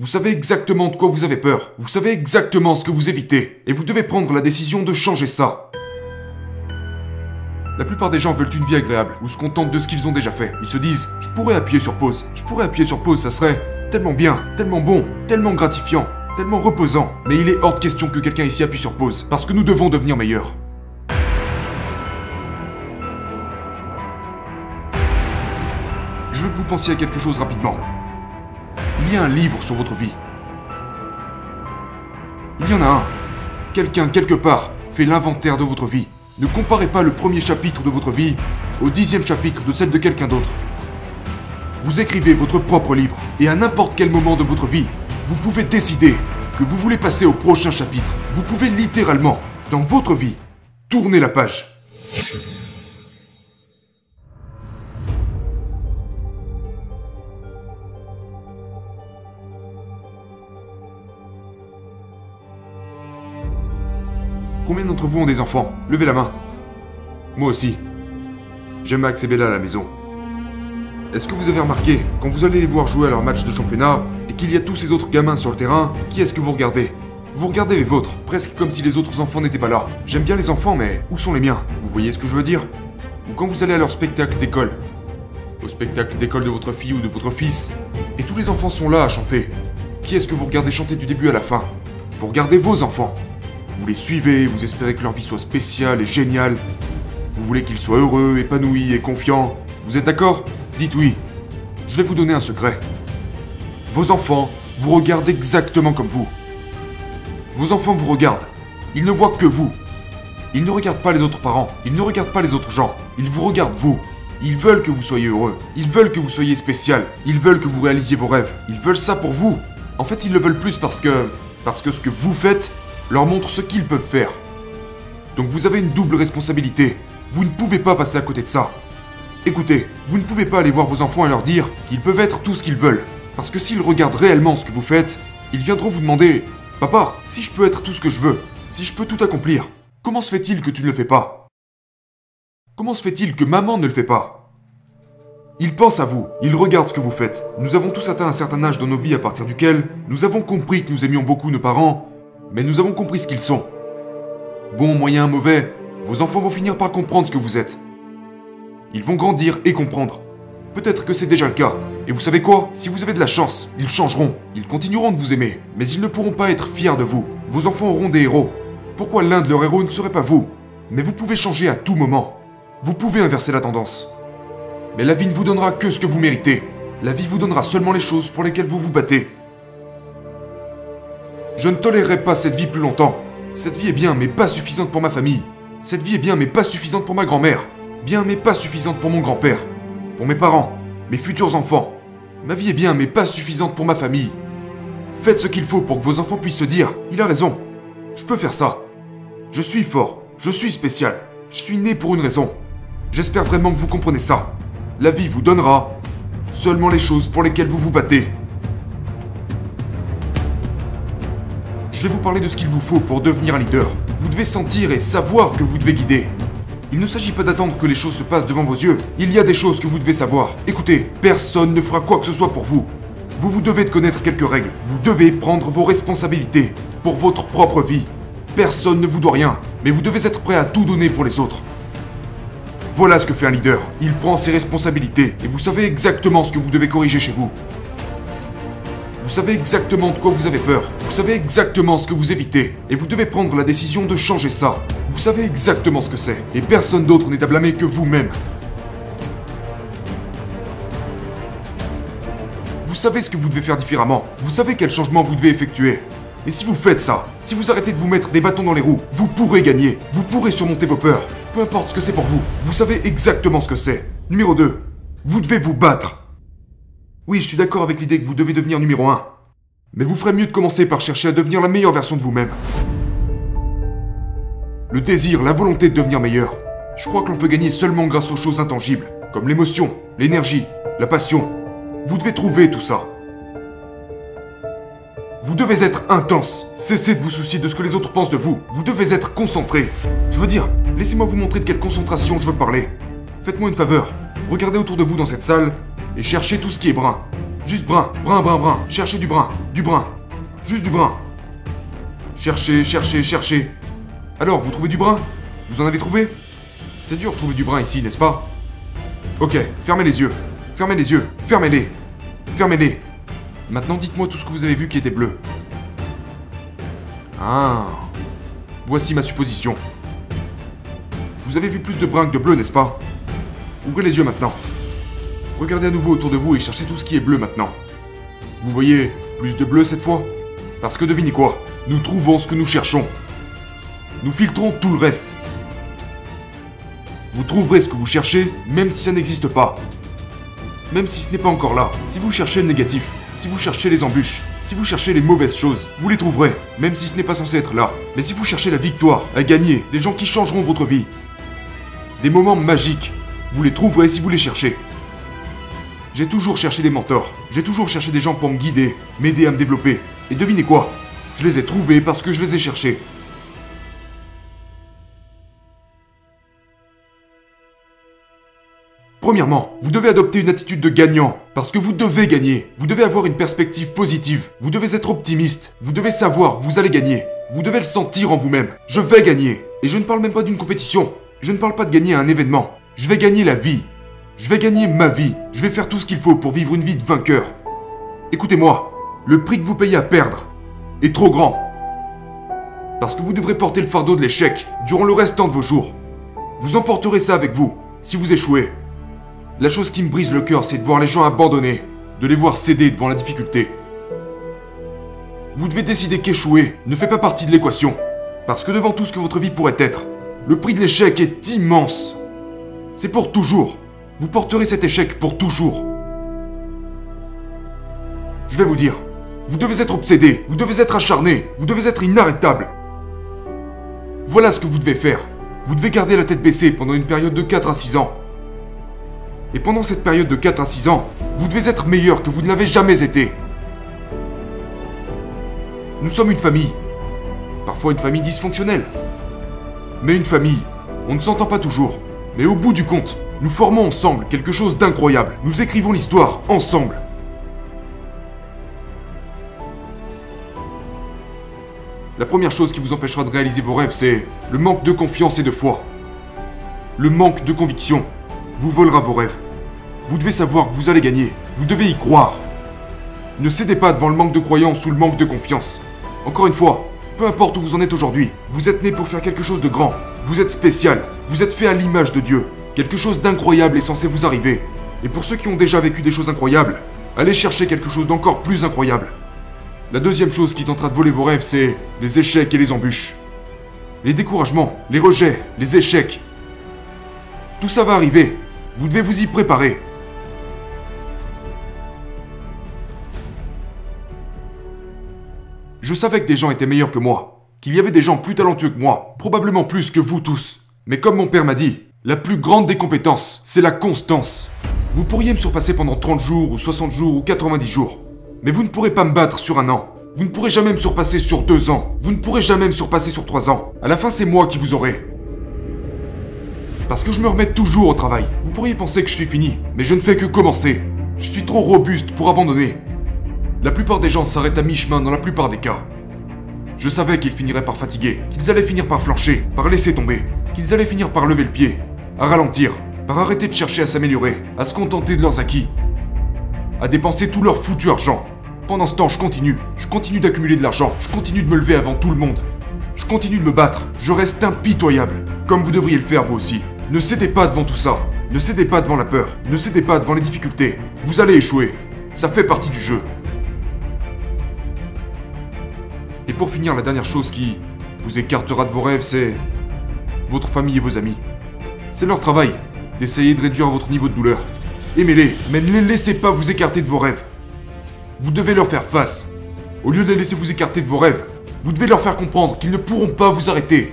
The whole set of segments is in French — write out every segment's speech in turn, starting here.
Vous savez exactement de quoi vous avez peur. Vous savez exactement ce que vous évitez. Et vous devez prendre la décision de changer ça. La plupart des gens veulent une vie agréable ou se contentent de ce qu'ils ont déjà fait. Ils se disent, je pourrais appuyer sur pause. Je pourrais appuyer sur pause, ça serait tellement bien, tellement bon, tellement gratifiant, tellement reposant. Mais il est hors de question que quelqu'un ici appuie sur pause, parce que nous devons devenir meilleurs. Je veux que vous pensiez à quelque chose rapidement. Il y a un livre sur votre vie. Il y en a un. Quelqu'un, quelque part, fait l'inventaire de votre vie. Ne comparez pas le premier chapitre de votre vie au dixième chapitre de celle de quelqu'un d'autre. Vous écrivez votre propre livre, et à n'importe quel moment de votre vie, vous pouvez décider que vous voulez passer au prochain chapitre. Vous pouvez littéralement, dans votre vie, tourner la page. Combien d'entre vous ont des enfants Levez la main. Moi aussi. J'aime Max et Bella à la maison. Est-ce que vous avez remarqué, quand vous allez les voir jouer à leur match de championnat, et qu'il y a tous ces autres gamins sur le terrain, qui est-ce que vous regardez? Vous regardez les vôtres, presque comme si les autres enfants n'étaient pas là. J'aime bien les enfants, mais où sont les miens? Vous voyez ce que je veux dire? Ou quand vous allez à leur spectacle d'école, au spectacle d'école de votre fille ou de votre fils, et tous les enfants sont là à chanter. Qui est-ce que vous regardez chanter du début à la fin? Vous regardez vos enfants. Vous les suivez, vous espérez que leur vie soit spéciale et géniale. Vous voulez qu'ils soient heureux, épanouis et confiants. Vous êtes d'accord? Dites oui. Je vais vous donner un secret. Vos enfants vous regardent exactement comme vous. Vos enfants vous regardent. Ils ne voient que vous. Ils ne regardent pas les autres parents. Ils ne regardent pas les autres gens. Ils vous regardent vous. Ils veulent que vous soyez heureux. Ils veulent que vous soyez spécial. Ils veulent que vous réalisiez vos rêves. Ils veulent ça pour vous. En fait, ils le veulent plus parce que... Parce que ce que vous faites leur montre ce qu'ils peuvent faire. Donc vous avez une double responsabilité. Vous ne pouvez pas passer à côté de ça. Écoutez, vous ne pouvez pas aller voir vos enfants et leur dire qu'ils peuvent être tout ce qu'ils veulent. Parce que s'ils regardent réellement ce que vous faites, ils viendront vous demander Papa, si je peux être tout ce que je veux, si je peux tout accomplir, comment se fait-il que tu ne le fais pas? Comment se fait-il que maman ne le fait pas? Ils pensent à vous, ils regardent ce que vous faites. Nous avons tous atteint un certain âge dans nos vies à partir duquel nous avons compris que nous aimions beaucoup nos parents, mais nous avons compris ce qu'ils sont. Bon, moyen, mauvais, vos enfants vont finir par comprendre ce que vous êtes. Ils vont grandir et comprendre. Peut-être que c'est déjà le cas. Et vous savez quoi? Si vous avez de la chance, ils changeront. Ils continueront de vous aimer. Mais ils ne pourront pas être fiers de vous. Vos enfants auront des héros. Pourquoi l'un de leurs héros ne serait pas vous? Mais vous pouvez changer à tout moment. Vous pouvez inverser la tendance. Mais la vie ne vous donnera que ce que vous méritez. La vie vous donnera seulement les choses pour lesquelles vous vous battez. Je ne tolérerai pas cette vie plus longtemps. Cette vie est bien, mais pas suffisante pour ma famille. Cette vie est bien, mais pas suffisante pour ma grand-mère. Bien, mais pas suffisante pour mon grand-père. Pour mes parents. Mes futurs enfants. Ma vie est bien, mais pas suffisante pour ma famille. Faites ce qu'il faut pour que vos enfants puissent se dire Il a raison. Je peux faire ça. Je suis fort. Je suis spécial. Je suis né pour une raison. J'espère vraiment que vous comprenez ça. La vie vous donnera seulement les choses pour lesquelles vous vous battez. Je vais vous parler de ce qu'il vous faut pour devenir un leader. Vous devez sentir et savoir que vous devez guider. Il ne s'agit pas d'attendre que les choses se passent devant vos yeux. Il y a des choses que vous devez savoir. Écoutez, personne ne fera quoi que ce soit pour vous. Vous vous devez de connaître quelques règles. Vous devez prendre vos responsabilités pour votre propre vie. Personne ne vous doit rien, mais vous devez être prêt à tout donner pour les autres. Voilà ce que fait un leader. Il prend ses responsabilités et vous savez exactement ce que vous devez corriger chez vous. Vous savez exactement de quoi vous avez peur. Vous savez exactement ce que vous évitez. Et vous devez prendre la décision de changer ça. Vous savez exactement ce que c'est. Et personne d'autre n'est à blâmer que vous-même. Vous savez ce que vous devez faire différemment. Vous savez quel changement vous devez effectuer. Et si vous faites ça, si vous arrêtez de vous mettre des bâtons dans les roues, vous pourrez gagner. Vous pourrez surmonter vos peurs. Peu importe ce que c'est pour vous. Vous savez exactement ce que c'est. Numéro 2. Vous devez vous battre. Oui, je suis d'accord avec l'idée que vous devez devenir numéro 1. Mais vous ferez mieux de commencer par chercher à devenir la meilleure version de vous-même. Le désir, la volonté de devenir meilleur. Je crois que l'on peut gagner seulement grâce aux choses intangibles, comme l'émotion, l'énergie, la passion. Vous devez trouver tout ça. Vous devez être intense. Cessez de vous soucier de ce que les autres pensent de vous. Vous devez être concentré. Je veux dire, laissez-moi vous montrer de quelle concentration je veux parler. Faites-moi une faveur. Regardez autour de vous dans cette salle et cherchez tout ce qui est brun. Juste brun, brun, brun, brun. Cherchez du brun, du brun. Juste du brun. Cherchez, cherchez, cherchez. Alors, vous trouvez du brun? Vous en avez trouvé? C'est dur de trouver du brun ici, n'est-ce pas? Ok, fermez les yeux. Fermez les yeux. Fermez-les. Fermez-les. Maintenant, dites-moi tout ce que vous avez vu qui était bleu. Ah. Voici ma supposition. Vous avez vu plus de brun que de bleu, n'est-ce pas? Ouvrez les yeux maintenant. Regardez à nouveau autour de vous et cherchez tout ce qui est bleu maintenant. Vous voyez plus de bleu cette fois? Parce que devinez quoi? Nous trouvons ce que nous cherchons. Nous filtrons tout le reste. Vous trouverez ce que vous cherchez, même si ça n'existe pas. Même si ce n'est pas encore là. Si vous cherchez le négatif, si vous cherchez les embûches, si vous cherchez les mauvaises choses, vous les trouverez, même si ce n'est pas censé être là. Mais si vous cherchez la victoire, à gagner, des gens qui changeront votre vie, des moments magiques, vous les trouverez si vous les cherchez. J'ai toujours cherché des mentors. J'ai toujours cherché des gens pour me guider, m'aider à me développer. Et devinez quoi? Je les ai trouvés parce que je les ai cherchés. Premièrement, vous devez adopter une attitude de gagnant, parce que vous devez gagner. Vous devez avoir une perspective positive. Vous devez être optimiste. Vous devez savoir que vous allez gagner. Vous devez le sentir en vous-même. Je vais gagner. Et je ne parle même pas d'une compétition. Je ne parle pas de gagner un événement. Je vais gagner la vie. Je vais gagner ma vie. Je vais faire tout ce qu'il faut pour vivre une vie de vainqueur. Écoutez-moi, le prix que vous payez à perdre est trop grand. Parce que vous devrez porter le fardeau de l'échec durant le restant de vos jours. Vous emporterez ça avec vous si vous échouez. La chose qui me brise le cœur, c'est de voir les gens abandonner, de les voir céder devant la difficulté. Vous devez décider qu'échouer ne fait pas partie de l'équation. Parce que devant tout ce que votre vie pourrait être, le prix de l'échec est immense. C'est pour toujours. Vous porterez cet échec pour toujours. Je vais vous dire, vous devez être obsédé, vous devez être acharné, vous devez être inarrêtable. Voilà ce que vous devez faire. Vous devez garder la tête baissée pendant une période de 4 à 6 ans. Et pendant cette période de 4 à 6 ans, vous devez être meilleur que vous ne l'avez jamais été. Nous sommes une famille. Parfois une famille dysfonctionnelle. Mais une famille, on ne s'entend pas toujours. Mais au bout du compte, nous formons ensemble quelque chose d'incroyable. Nous écrivons l'histoire ensemble. La première chose qui vous empêchera de réaliser vos rêves, c'est le manque de confiance et de foi. Le manque de conviction vous volera vos rêves. Vous devez savoir que vous allez gagner. Vous devez y croire. Ne cédez pas devant le manque de croyance ou le manque de confiance. Encore une fois, peu importe où vous en êtes aujourd'hui, vous êtes né pour faire quelque chose de grand. Vous êtes spécial. Vous êtes fait à l'image de Dieu. Quelque chose d'incroyable est censé vous arriver. Et pour ceux qui ont déjà vécu des choses incroyables, allez chercher quelque chose d'encore plus incroyable. La deuxième chose qui tentera de voler vos rêves, c'est les échecs et les embûches. Les découragements, les rejets, les échecs. Tout ça va arriver. Vous devez vous y préparer. Je savais que des gens étaient meilleurs que moi, qu'il y avait des gens plus talentueux que moi, probablement plus que vous tous. Mais comme mon père m'a dit, la plus grande des compétences, c'est la constance. Vous pourriez me surpasser pendant 30 jours, ou 60 jours, ou 90 jours. Mais vous ne pourrez pas me battre sur un an. Vous ne pourrez jamais me surpasser sur deux ans. Vous ne pourrez jamais me surpasser sur trois ans. À la fin, c'est moi qui vous aurai. Parce que je me remets toujours au travail. Vous pourriez penser que je suis fini, mais je ne fais que commencer. Je suis trop robuste pour abandonner. La plupart des gens s'arrêtent à mi-chemin dans la plupart des cas. Je savais qu'ils finiraient par fatiguer, qu'ils allaient finir par flancher, par laisser tomber, qu'ils allaient finir par lever le pied, à ralentir, par arrêter de chercher à s'améliorer, à se contenter de leurs acquis, à dépenser tout leur foutu argent. Pendant ce temps, je continue, je continue d'accumuler de l'argent, je continue de me lever avant tout le monde. Je continue de me battre, je reste impitoyable, comme vous devriez le faire vous aussi. Ne cédez pas devant tout ça, ne cédez pas devant la peur, ne cédez pas devant les difficultés. Vous allez échouer, ça fait partie du jeu. Et pour finir, la dernière chose qui vous écartera de vos rêves, c'est votre famille et vos amis. C'est leur travail d'essayer de réduire votre niveau de douleur. Aimez-les, mais ne les laissez pas vous écarter de vos rêves. Vous devez leur faire face. Au lieu de les laisser vous écarter de vos rêves, vous devez leur faire comprendre qu'ils ne pourront pas vous arrêter.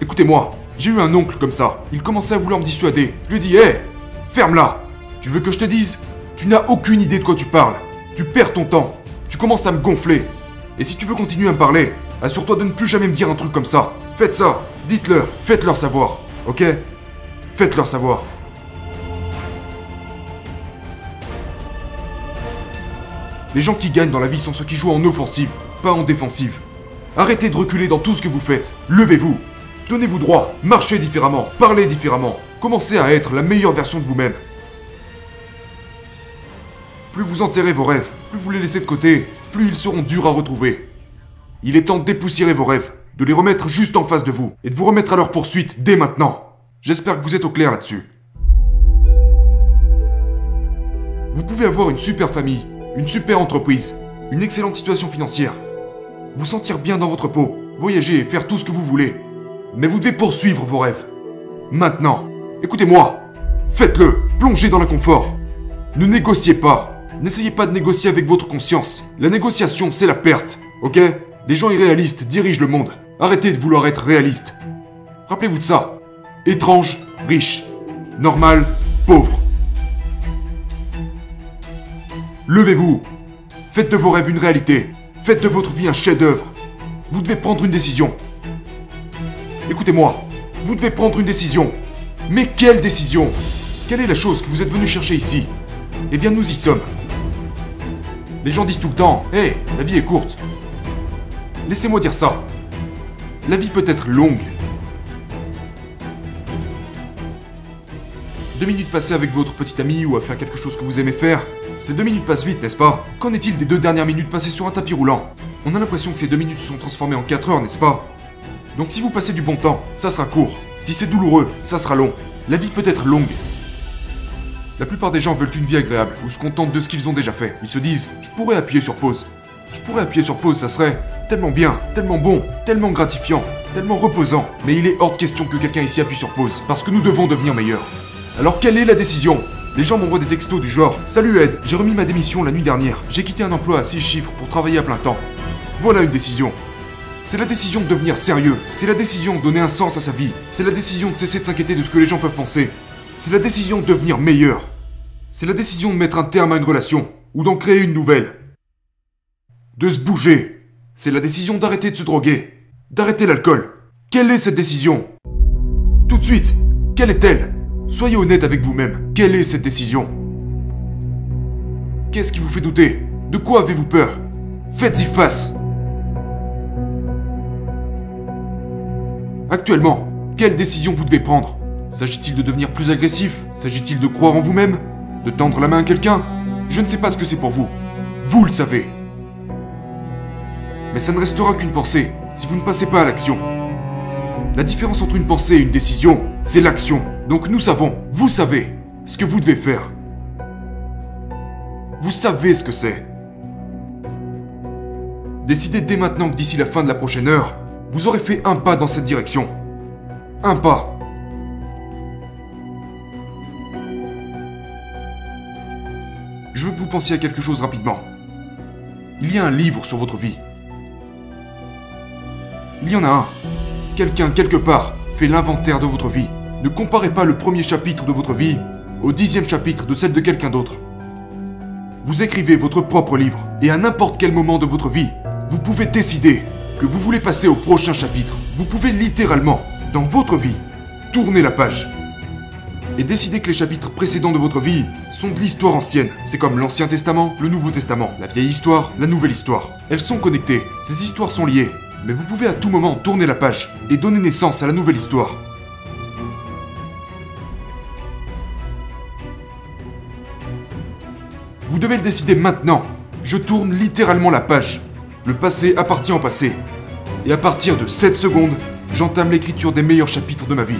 Écoutez-moi, j'ai eu un oncle comme ça. Il commençait à vouloir me dissuader. Je lui ai dit, hé, ferme-la. Tu veux que je te dise? Tu n'as aucune idée de quoi tu parles. Tu perds ton temps. Tu commences à me gonfler. Et si tu veux continuer à me parler, assure-toi de ne plus jamais me dire un truc comme ça. Faites ça. Dites-leur. Faites-leur savoir. Ok? Faites-leur savoir. Les gens qui gagnent dans la vie sont ceux qui jouent en offensive, pas en défensive. Arrêtez de reculer dans tout ce que vous faites. Levez-vous. Tenez-vous droit. Marchez différemment. Parlez différemment. Commencez à être la meilleure version de vous-même. Plus vous enterrez vos rêves, plus vous les laissez de côté, plus ils seront durs à retrouver. Il est temps de dépoussiérer vos rêves, de les remettre juste en face de vous, et de vous remettre à leur poursuite dès maintenant. J'espère que vous êtes au clair là-dessus. Vous pouvez avoir une super famille, une super entreprise, une excellente situation financière, vous sentir bien dans votre peau, voyager et faire tout ce que vous voulez. Mais vous devez poursuivre vos rêves. Maintenant, écoutez-moi, faites-le, plongez dans l'inconfort. Ne négociez pas. N'essayez pas de négocier avec votre conscience. La négociation, c'est la perte, ok? Les gens irréalistes dirigent le monde. Arrêtez de vouloir être réaliste. Rappelez-vous de ça. Étrange, riche. Normal, pauvre. Levez-vous. Faites de vos rêves une réalité. Faites de votre vie un chef-d'œuvre. Vous devez prendre une décision. Écoutez-moi. Vous devez prendre une décision. Mais quelle décision? Quelle est la chose que vous êtes venu chercher ici? Eh bien, nous y sommes. Les gens disent tout le temps Hé, la vie est courte. Laissez-moi dire ça. La vie peut être longue. Deux minutes passées avec votre petit ami ou à faire quelque chose que vous aimez faire, ces deux minutes passent vite, n'est-ce pas? Qu'en est-il des deux dernières minutes passées sur un tapis roulant? On a l'impression que ces deux minutes se sont transformées en quatre heures, n'est-ce pas? Donc si vous passez du bon temps, ça sera court. Si c'est douloureux, ça sera long. La vie peut être longue. La plupart des gens veulent une vie agréable ou se contentent de ce qu'ils ont déjà fait. Ils se disent, je pourrais appuyer sur pause. Je pourrais appuyer sur pause, ça serait tellement bien, tellement bon, tellement gratifiant, tellement reposant. Mais il est hors de question que quelqu'un ici appuie sur pause, parce que nous devons devenir meilleurs. Alors quelle est la décision? Les gens m'envoient des textos du genre Salut Ed, j'ai remis ma démission la nuit dernière. J'ai quitté un emploi à 6 chiffres pour travailler à plein temps. Voilà une décision. C'est la décision de devenir sérieux. C'est la décision de donner un sens à sa vie. C'est la décision de cesser de s'inquiéter de ce que les gens peuvent penser. C'est la décision de devenir meilleur. C'est la décision de mettre un terme à une relation ou d'en créer une nouvelle. De se bouger. C'est la décision d'arrêter de se droguer. D'arrêter l'alcool. Quelle est cette décision? Tout de suite, quelle est-elle? Soyez honnête avec vous-même. Quelle est cette décision? Qu'est-ce qui vous fait douter? De quoi avez-vous peur? Faites-y face Actuellement, quelle décision vous devez prendre? S'agit-il de devenir plus agressif? S'agit-il de croire en vous-même? De tendre la main à quelqu'un? Je ne sais pas ce que c'est pour vous. Vous le savez. Mais ça ne restera qu'une pensée si vous ne passez pas à l'action. La différence entre une pensée et une décision, c'est l'action. Donc nous savons, vous savez, ce que vous devez faire. Vous savez ce que c'est. Décidez dès maintenant que d'ici la fin de la prochaine heure, vous aurez fait un pas dans cette direction. Un pas. Je veux que vous pensiez à quelque chose rapidement. Il y a un livre sur votre vie. Il y en a un. Quelqu'un, quelque part, fait l'inventaire de votre vie. Ne comparez pas le premier chapitre de votre vie au dixième chapitre de celle de quelqu'un d'autre. Vous écrivez votre propre livre, et à n'importe quel moment de votre vie, vous pouvez décider que vous voulez passer au prochain chapitre. Vous pouvez littéralement, dans votre vie, tourner la page. Et décider que les chapitres précédents de votre vie sont de l'histoire ancienne. C'est comme l'Ancien Testament, le Nouveau Testament, la vieille histoire, la nouvelle histoire. Elles sont connectées, ces histoires sont liées, mais vous pouvez à tout moment tourner la page et donner naissance à la nouvelle histoire. Vous devez le décider maintenant. Je tourne littéralement la page. Le passé appartient au passé. Et à partir de cette seconde, j'entame l'écriture des meilleurs chapitres de ma vie.